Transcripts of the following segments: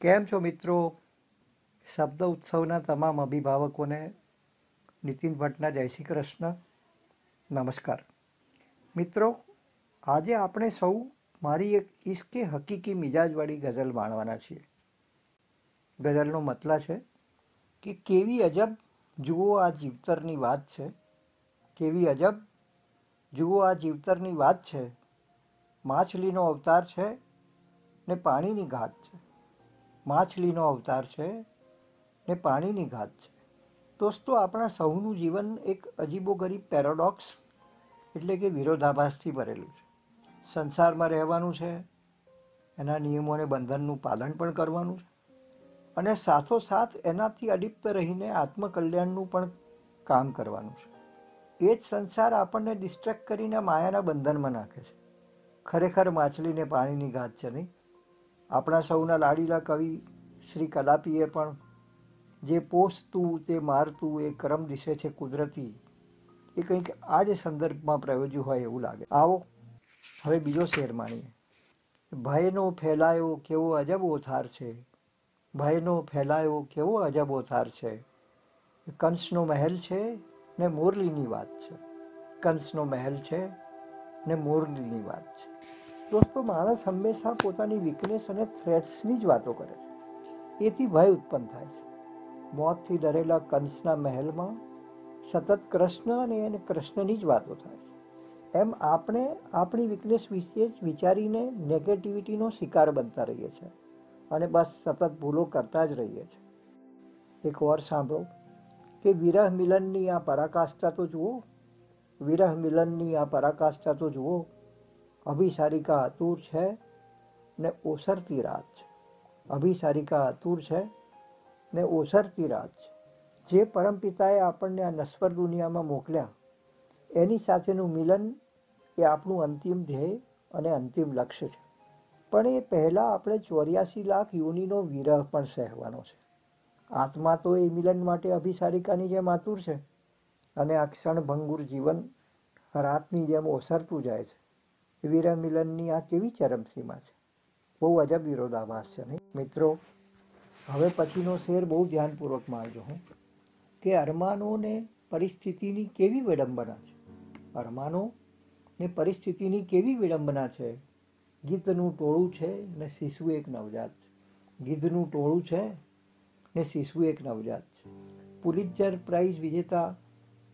કેમ છો મિત્રો? શબ્દ ઉત્સવના તમામ અભિભાવકોને નીતિન ભટ્ટના જય શ્રી કૃષ્ણ. નમસ્કાર. મિત્રો, આજે આપણે સૌ મારી એક ઇશ્કે હકીકી મિજાજવાળી ગઝલ માણવાના છીએ. ગઝલનો મતલબ છે કે કેવી અજબ, જુઓ આ જીવતરની વાત છે. કેવી અજબ, જુઓ આ જીવતરની વાત છે. માછલીનો અવતાર છે ને પાણીની ઘાત છે. માછલીનો અવતાર છે ને પાણીની ઘાત છે. દોસ્તો, આપણા સૌનું જીવન એક અજીબોગરીબ પેરાડોક્સ એટલે કે વિરોધાભાસથી ભરેલું છે. સંસારમાં રહેવાનું છે, એના નિયમોને બંધનનું પાલન પણ કરવાનું છે અને સાથોસાથ એનાથી અડિપ્ત રહીને આત્મકલ્યાણનું પણ કામ કરવાનું છે. એ જ સંસાર આપણને ડિસ્ટ્રેક્ટ કરીને માયાના બંધનમાં નાખે છે. ખરેખર માછલીને પાણીની ઘાત છે નહીં. આપણા સૌના લાડીલા કવિ શ્રી કલાપીએ પણ જે પોષતું તે મારતું એ કરમ દિશે છે કુદરતી, એ કંઈક આ જ સંદર્ભમાં પ્રયોજ્યું હોય એવું લાગે. આવો, હવે બીજો શેર માણીએ. ભયનો ફેલાયો કેવો અજબ ઓથાર છે? ભયનો ફેલાયો કેવો અજબ ઓથાર છે? કંસનો મહેલ છે ને મોરલીની વાત છે. કંસનો મહેલ છે ને મોરલીની વાત છે. દોસ્તો માણસ હંમેશા પોતાની વીકનેસ અને થ્રેટ્સની જ વાતો કરે છે. એથી ભય ઉત્પન્ન થાય છે. મોતથી ડરેલા કંસના મહેલમાં સતત કૃષ્ણ અને એને કૃષ્ણની જ વાતો થાય છે. એમ આપણે આપણી વીકનેસ વિશે જ વિચારીને નેગેટિવિટીનો શિકાર બનતા રહીએ છીએ અને બસ સતત ભૂલો કરતા જ રહીએ છીએ એક વાર સાંભળો કે વિરહ મિલનની આ પરાકાષ્ઠા તો જુઓ. વિરહ મિલનની આ પરાકાષ્ઠા તો જુઓ. અભિસારિકા અતુર છે ને ઓસરતી રાત છે. અભિસારિકા અતુર છે ને ઓસરતી રાત છે. જે પરમપિતાએ આપણને આ નશ્વર દુનિયામાં મોકલ્યા, એની સાથેનું મિલન એ આપણું અંતિમ ધ્યેય અને અંતિમ લક્ષ્ય છે. પણ એ પહેલાં આપણે ચોર્યાસી લાખ યોનિનો વિરહ પણ સહેવાનો છે. આત્મા તો એ મિલન માટે અભિસારિકાની જેમ આતુર છે અને આ ક્ષણભંગુર જીવન રાતની જેમ ઓસરતું જાય છે. વિરહ મિલનની આ કેવી ચરમસીમા છે? બહુ અજબ વિરોધાભાસ છે, નહીં? મિત્રો, હવે પછીનો શેર બહુ ધ્યાનપૂર્વક માનજો હું. કે અરમાનોને પરિસ્થિતિની કેવી વિડંબના છે? અરમાનો ને પરિસ્થિતિની કેવી વિડંબના છે? ગીધનું ટોળું છે ને શિશુ એક નવજાત છે. ગીધનું ટોળું છે ને શિશુ એક નવજાત છે. પુલિત્ઝર પ્રાઇઝ વિજેતા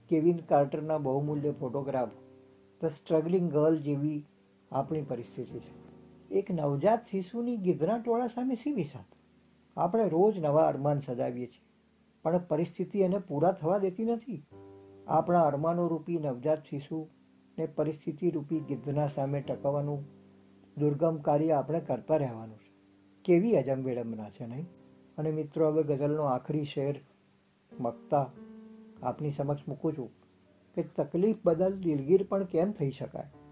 કેવિન કાર્ટરના બહુમૂલ્ય ફોટોગ્રાફ, ધ સ્ટ્રગલિંગ ગર્લ જેવી આપણી પરિસ્થિતિ છે. એક નવજાત શિશુની ગીધરા ટોળા સામે શી વિસાત આપણે રોજ નવા અરમાન સજાવીએ છીએ, પણ પરિસ્થિતિ એને પૂરા થવા દેતી નથી. આપણા અરમાનો રૂપી નવજાત શિશુને પરિસ્થિતિ રૂપી ગીધના સામે ટકાવવાનું દુર્ગમ કાર્ય આપણે કરતા રહેવાનું છે. કેવી અજમ વિડંબના છે નહીં? અને મિત્રો, હવે ગઝલનો આખરી શેર મકતા આપની સમક્ષ મૂકું છું કે તકલીફ બદલ દિલગીર પણ કેમ થઈ શકાય?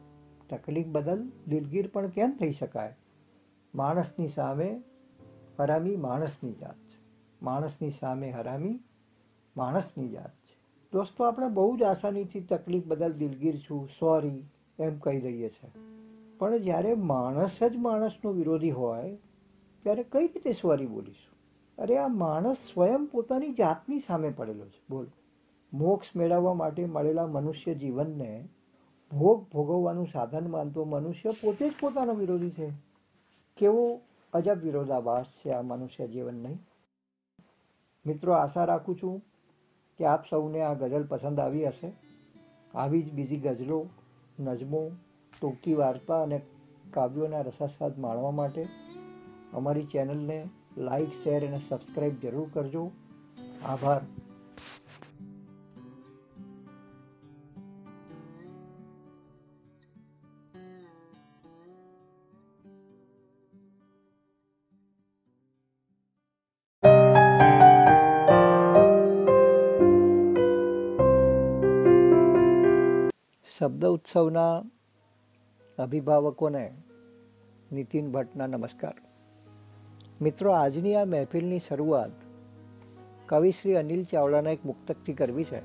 તકલીફ બદલ દિલગીર પણ કેમ થઈ શકાય? માણસની સામે હરામી માણસની જાત છે. માણસની સામે હરામી માણસની જાત છે. દોસ્તો, આપણે બહુ જ આસાનીથી તકલીફ બદલ દિલગીર છું, સોરી, એમ કહી દઈએ છીએ પણ જ્યારે માણસ જ માણસનો વિરોધી હોય, ત્યારે કઈ રીતે સોરી બોલીશું? અરે, આ માણસ સ્વયં પોતાની જાતની સામે પડેલો છે. બોલ. મોક્ષ મેળવવા માટે મળેલા મનુષ્ય જીવનને ભોગ ભોગવવાનું સાધન માનતો મનુષ્ય પોતે જ પોતાનો વિરોધી છે. કેવો અજબ વિરોધાભાસ છે આ મનુષ્ય જીવન નહીં. મિત્રો, આશા રાખું છું કે આપ સૌને આ ગઝલ પસંદ આવી હશે. આવી જ બીજી ગઝલો, નજમો, ટૂંકી વાર્તા અને કાવ્યોના રસાસ્વાદ માણવા માટે અમારી ચેનલને લાઈક, શેર અને સબસ્ક્રાઈબ જરૂર કરજો. આભાર. શબ્દ ઉત્સવના અભિભાવકોને નીતિન ભટ્ટના નમસ્કાર. મિત્રો, આજની આ મહેફિલની શરૂઆત કવિ શ્રી અનિલ ચાવડાના એક મુક્તકથી કરવી છે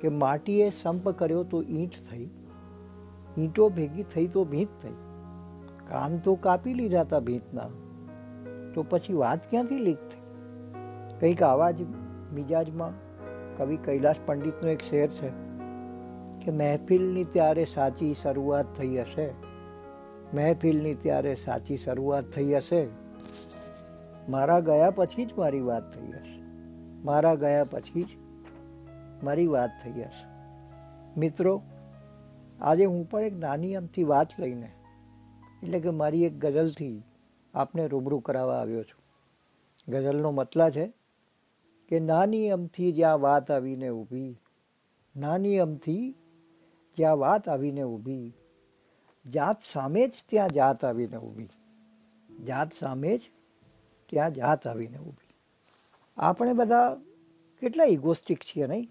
કે માટીએ સંપ કર્યો તો ઈંટ થઈ, ઈંટો ભેગી થઈ તો ભીંત થઈ, કાન તો કાપી લીધા હતા ભીંતના, તો પછી વાત ક્યાંથી લીક થઈ? કંઈક આવા જ મિજાજમાં કવિ કૈલાસ પંડિતનો એક શેર છે. કે મહેફિલની ત્યારે સાચી શરૂઆત થઈ હશે? મહેફિલની ત્યારે સાચી શરૂઆત થઈ હશે? મારા ગયા પછી જ મારી વાત થઈ હશે. મારા ગયા પછી જ મારી વાત થઈ હશે. મિત્રો, આજે હું પણ એક નાની અમથી વાત લઈને, એટલે કે મારી એક ગઝલથી આપને રૂબરૂ કરાવવા આવ્યો છું. ગઝલનો મતલબ છે કે નાની અમથી જ્યાં વાત આવીને ઊભી, નાની અમથી જ્યાં વાત આવીને ઊભી. જાત સામે જ ત્યાં જાત આવીને ઊભી. જાત સામે જ ત્યાં જાત આવીને ઊભી. આપણે બધા કેટલા ઇગોસ્ટિક છીએ નહીં?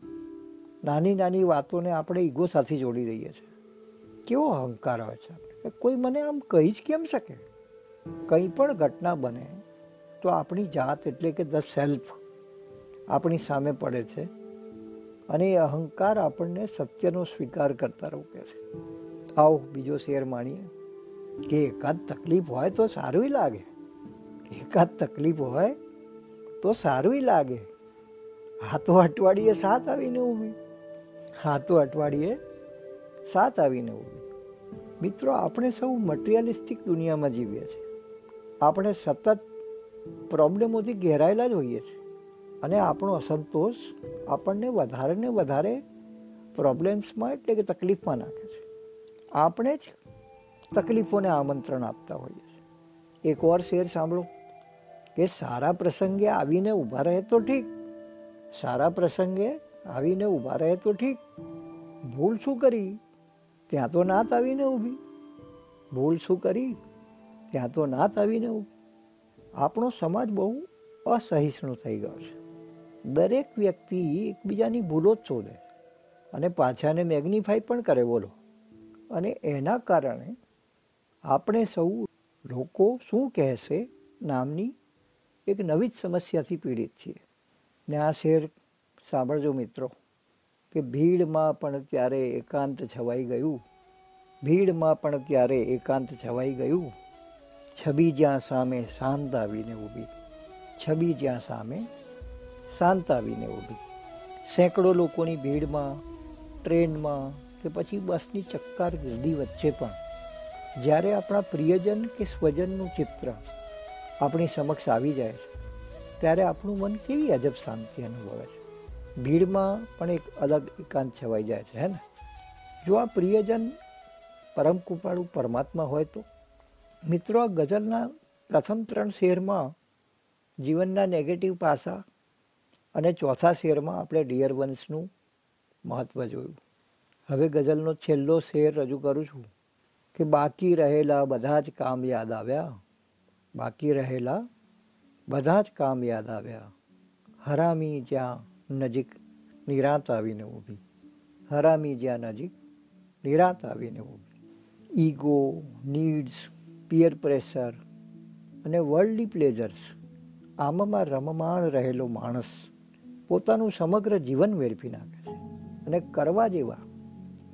નાની નાની વાતોને આપણે ઈગો સાથે જોડી રહીએ છીએ. કેવો અહંકાર હોય છે આપણે કોઈ મને આમ કહી જ કેમ શકે? કંઈ પણ ઘટના બને તો આપણી જાત એટલે કે ધ સેલ્ફ આપણી સામે પડે છે. અને એ અહંકાર આપણને સત્યનો સ્વીકાર કરતા રોકે છે. આવો, બીજો શેર માણીએ. કે એકાદ તકલીફ હોય તો સારું લાગે. એકાદ તકલીફ હોય તો સારું લાગે. હા તો અઠવાડિયે સાત આવીને ઊભી. હા તો અઠવાડિયે સાત આવીને ઊભી. મિત્રો, આપણે સૌ મટીરિયલિસ્ટિક દુનિયામાં જીવીએ છીએ. આપણે સતત પ્રોબ્લેમોથી ઘેરાયેલા જ હોઈએ છીએ. અને આપણો અસંતોષ આપણને વધારે ને વધારે પ્રોબ્લેમ્સમાં એટલે કે તકલીફમાં નાખે છે. આપણે જ તકલીફોને આમંત્રણ આપતા હોઈએ છીએ. એક શેર સાંભળો કે સારા પ્રસંગે આવીને ઊભા રહે તો ઠીક. સારા પ્રસંગે આવીને ઊભા રહે તો ઠીક. ભૂલ શું કરી? ત્યાં તો નાત આવીને ઊભી. ભૂલ શું કરી? ત્યાં તો નાત આવીને ઊભી. આપણો સમાજ બહુ અસહિષ્ણુ થઈ ગયો છે. દરેક વ્યક્તિ એકબીજાની ભૂલો જ શોધે અને પાછાને મેગ્નિફાઈ પણ કરે, બોલો. અને એના કારણે આપણે સૌ લોકો શું કહેશે નામની એક નવી જ સમસ્યાથી પીડિત છીએ. ને આ શેર સાંભળજો મિત્રો, કે ભીડમાં પણ ત્યારે એકાંત છવાઈ ગયું? ભીડમાં પણ ત્યારે એકાંત છવાઈ ગયું? છબી જ્યાં સામે શાંત આવીને ઊભી, છબી જ્યાં સામે શાંત આવીને ઊભી. સેંકડો લોકોની ભીડમાં, ટ્રેનમાં કે પછી બસની ચક્કાર ગીરદી વચ્ચે પણ. જ્યારે આપણા પ્રિયજન કે સ્વજનનું ચિત્ર આપણી સમક્ષ આવી જાય છે, ત્યારે આપણું મન કેવી અજબ શાંતિ અનુભવે છે. ભીડમાં પણ એક અલગ એકાંત છવાઈ જાય છે, હે ને? જો આ પ્રિયજન પરમ કૃપાળુ પરમાત્મા હોય તો? મિત્રો, આ ગઝલના પ્રથમ ત્રણ શેરમાં જીવનના નેગેટિવ પાસા અને ચોથા શેરમાં આપણે ડિયર વન્સનું મહત્ત્વ જોયું. હવે ગઝલનો છેલ્લો શેર રજૂ કરું છું કે બાકી રહેલા બધા જ કામ યાદ આવ્યા. બાકી રહેલા બધા જ કામ યાદ આવ્યા. હરામી જ્યાં નજીક નિરાંત આવીને ઊભી. હરામી જ્યાં નજીક નિરાંત આવીને ઊભી. ઈગો નીડ્સ પિયર પ્રેશર અને વર્લ્ડલી પ્લેઝર્સ આમાં રમમાણ રહેલો માણસ પોતાનું સમગ્ર જીવન વેડફી નાખે છે. અને કરવા જેવા,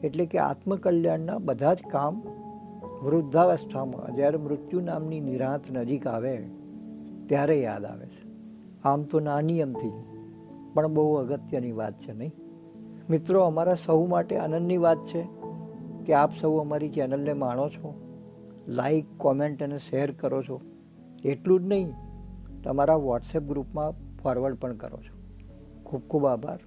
એટલે કે આત્મકલ્યાણના બધા જ કામ વૃદ્ધાવસ્થામાં, જ્યારે મૃત્યુ નામની નિરાંત નજીક આવે, ત્યારે યાદ આવે છે. આમ તો નાની એમથી, પણ બહુ અગત્યની વાત છે નહીં? મિત્રો, અમારા સૌ માટે આનંદની વાત છે કે આપ સૌ અમારી ચેનલને માણો છો, લાઈક, કોમેન્ટ અને શેર કરો છો. એટલું જ નહીં, તમારા વોટ્સએપ ગ્રુપમાં ફોરવર્ડ પણ કરો છો. ખૂબ ખૂબ આભાર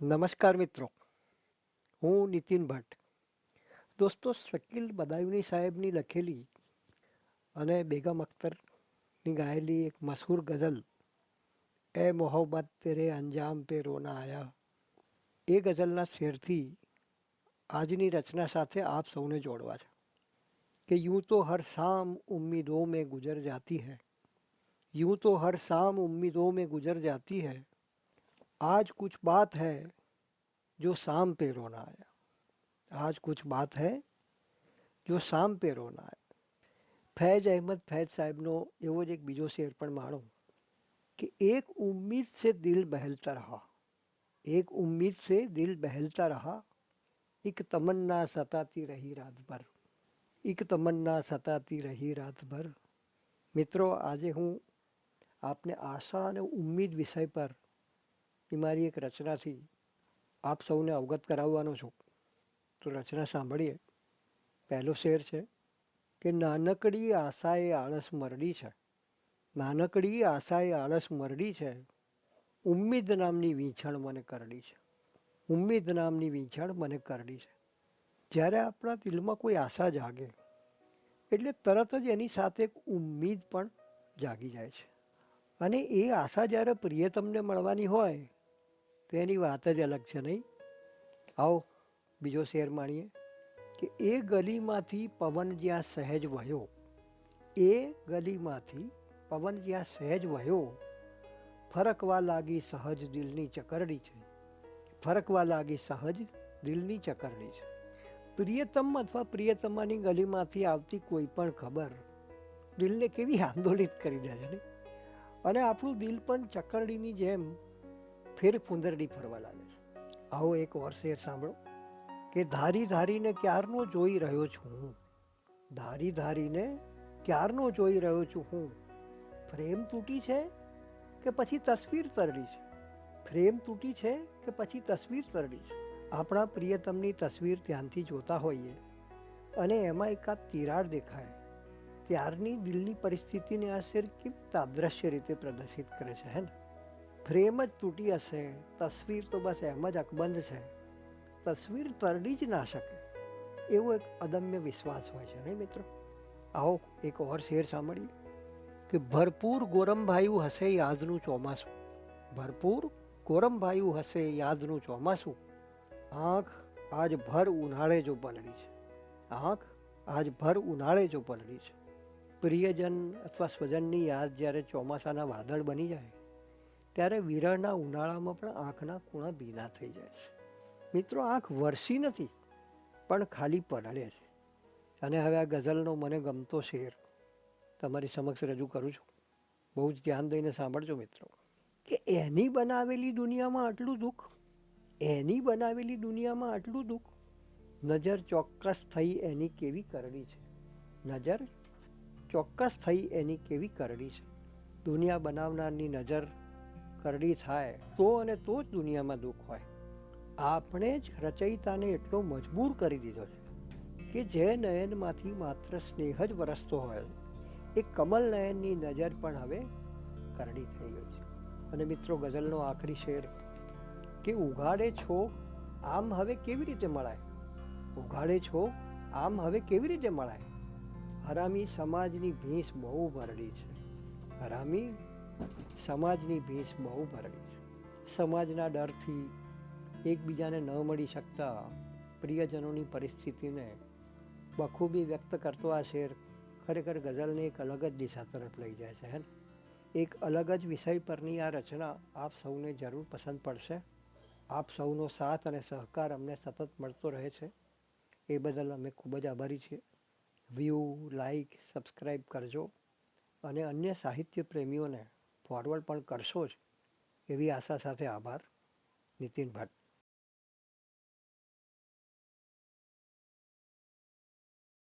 નમસ્કાર મિત્રો હું નીતિન ભટ્ટ દોસ્તો શકીલ બદાયુની સાહેબની લખેલી અને બેગમ અખ્તરની ગાયેલી એક મશહૂર ગઝલ, એ મોહબ્બત તેરે અંજામ પે રોના આયા એ ગઝલના શેરથી આજની રચના સાથે આપ સૌને જોડવા છે કે यूं तो हर शाम उम्मीदों में गुजर जाती है यूं तो हर शाम उम्मीदों में गुजर जाती है आज कुछ बात है जो शाम पे रोना आया आज कुछ बात है જો શામ પે રોના આયા ફૈજ અહેમદ ફૈજ સાહેબનો એવો જ એક બીજો શેર પણ માણો कि एक उम्मीद से दिल बहलता रहा एक उम्मीद से दिल बहलता रहा एक तमन्ना સતાતી રહી રાતભર એક તમન્ના સતાતી રહી રાતભર મિત્રો આજે હું આપને આશા અને ઉમ્મીદ વિષય પર એ મારી એક રચનાથી આપ સૌને અવગત કરાવવાનો છું તો રચના સાંભળીએ પહેલો શેર છે કે નાનકડી આશાએ આળસ મરડી છે નાનકડી આશાએ આળસ મરડી છે ઉમ્મીદ નામની વીંછણ મને કરડી છે. ઉમ્મીદ નામની વીંછણ મને કરડી છે. જ્યારે આપણા દિલમાં કોઈ આશા જાગે, એટલે તરત જ એની સાથે એક ઉમ્મીદ પણ જાગી જાય છે. અને એ આશા જ્યારે પ્રિયતમને મળવાની હોય, તો એની વાત જ અલગ છે નહીં? આવો, બીજો શેર માણીએ કે એ ગલીમાંથી પવન જ્યાં સહેજ વહ્યો, એ ગલીમાંથી પવન જ્યાં સહેજ વહ્યો ફરકવા લાગી સહજ દિલની ચકરડી છે. ફરકવા લાગી સહજ દિલની ચકરડી છે. પ્રિયતમ અથવા પ્રિયતમાની ગલીમાંથી આવતી કોઈ પણ ખબર દિલને કેવી આંદોલિત કરી દે છે ને? અને આપણું દિલ પણ ચકરડીની જેમ ફેર ફૂંદરડી ફરવા લાગે છે. આવો એક વર્ષે સાંભળો કે ધારી ધારીને ક્યારનો જોઈ રહ્યો છું હું? ધારી ધારીને ક્યારનો જોઈ રહ્યો છું હું? ફ્રેમ તૂટી છે કે પછી તસવીર તરડી છે. ફ્રેમ તૂટી છે કે પછી તસવીર તરડી છે. આપણા પ્રિયતમની તસવીર ધ્યાનથી જોતા હોઈએ અને એમાં એકાદ તિરાડ દેખાય. ત્યારની દિલની પરિસ્થિતિને અસર કેવી તાદ્રશ્ય રીતે પ્રદર્શિત કરે છે, હે ને? ફ્રેમ જ તૂટી હશે, તસવીર તો બસ એમ જ અકબંધ છે. તસવીર તરડી જ ના શકે એવો એક અદમ્ય વિશ્વાસ હોય છે, નહીં મિત્રો? આવો એક ઓર શેર સાંભળીએ. કે ભરપૂર ગોરમભાયું હશે યાદનું ચોમાસું. ભરપૂર ગોરમભાયું હશે યાદનું ચોમાસું. આંખ આજ ભર ઉનાળે જો પલળી છે. આંખ આજ ભર ઉનાળે જો પલળી છે. પ્રિયજન અથવા સ્વજનની યાદ જ્યારે ચોમાસાના વાદળ બની જાય, ત્યારે વિરળના ઉનાળામાં પણ આંખના ખૂણા ભીના થઈ જાય છે. મિત્રો, આંખ વરસી નથી, પણ ખાલી પલળે છે. અને હવે આ ગઝલનો મને ગમતો શેર તમારી સમક્ષ રજૂ કરું છું. બહુ જ ધ્યાન દઈને સાંભળજો મિત્રો, કે એની બનાવેલી દુનિયામાં આટલું દુઃખ, એની બનાવેલી દુનિયામાં આટલું દુઃખ, નજર ચોક્કસ થઈ એની કેવી કરડી છે. નજર ચોક્કસ થઈ એની કેવી કરડી છે. દુનિયા બનાવનારની નજર કરડી થાય તો અને તો જ દુનિયામાં દુઃખ હોય. આપણે જ રચયિતાને એટલો મજબૂર કરી દીધો છે કે જે નયનમાંથી માત્ર સ્નેહ જ વરસતો હોય. એ કમલ નયનની નજર પણ હવે કરડી થઈ ગઈ છે. અને મિત્રો, ગઝલનો આખરી શેર, કે ઉઘાડે છો, આમ હવે કેવી રીતે મળાય? ઉઘાડે છો, આમ હવે કેવી રીતે મળાય? હરામી સમાજની ભીંસ બહુ ભરડી છે. હરામી સમાજની ભીંસ બહુ ભરડી છે. સમાજના ડરથી એકબીજાને ન મળી શકતા પ્રિયજનોની પરિસ્થિતિને બખૂબી વ્યક્ત કરતો આ શેર ખરેખર ગઝલને એક અલગ જ દિશા તરફ લઈ જાય છે, હે એક અલગ જ વિષય પરની આ રચના આપ સૌને જરૂર પસંદ પડશે. આપ સૌનો સાથ અને સહકાર અમને સતત મળતો રહે છે. એ બદલ અમે ખૂબ જ આભારી છીએ. વ્યૂ લાઈક સબસ્ક્રાઈબ કરજો અને અન્ય સાહિત્ય પ્રેમીઓને ફોરવર્ડ પણ કરશો જ. એવી આશા સાથે આભાર. નીતિન ભટ્ટ.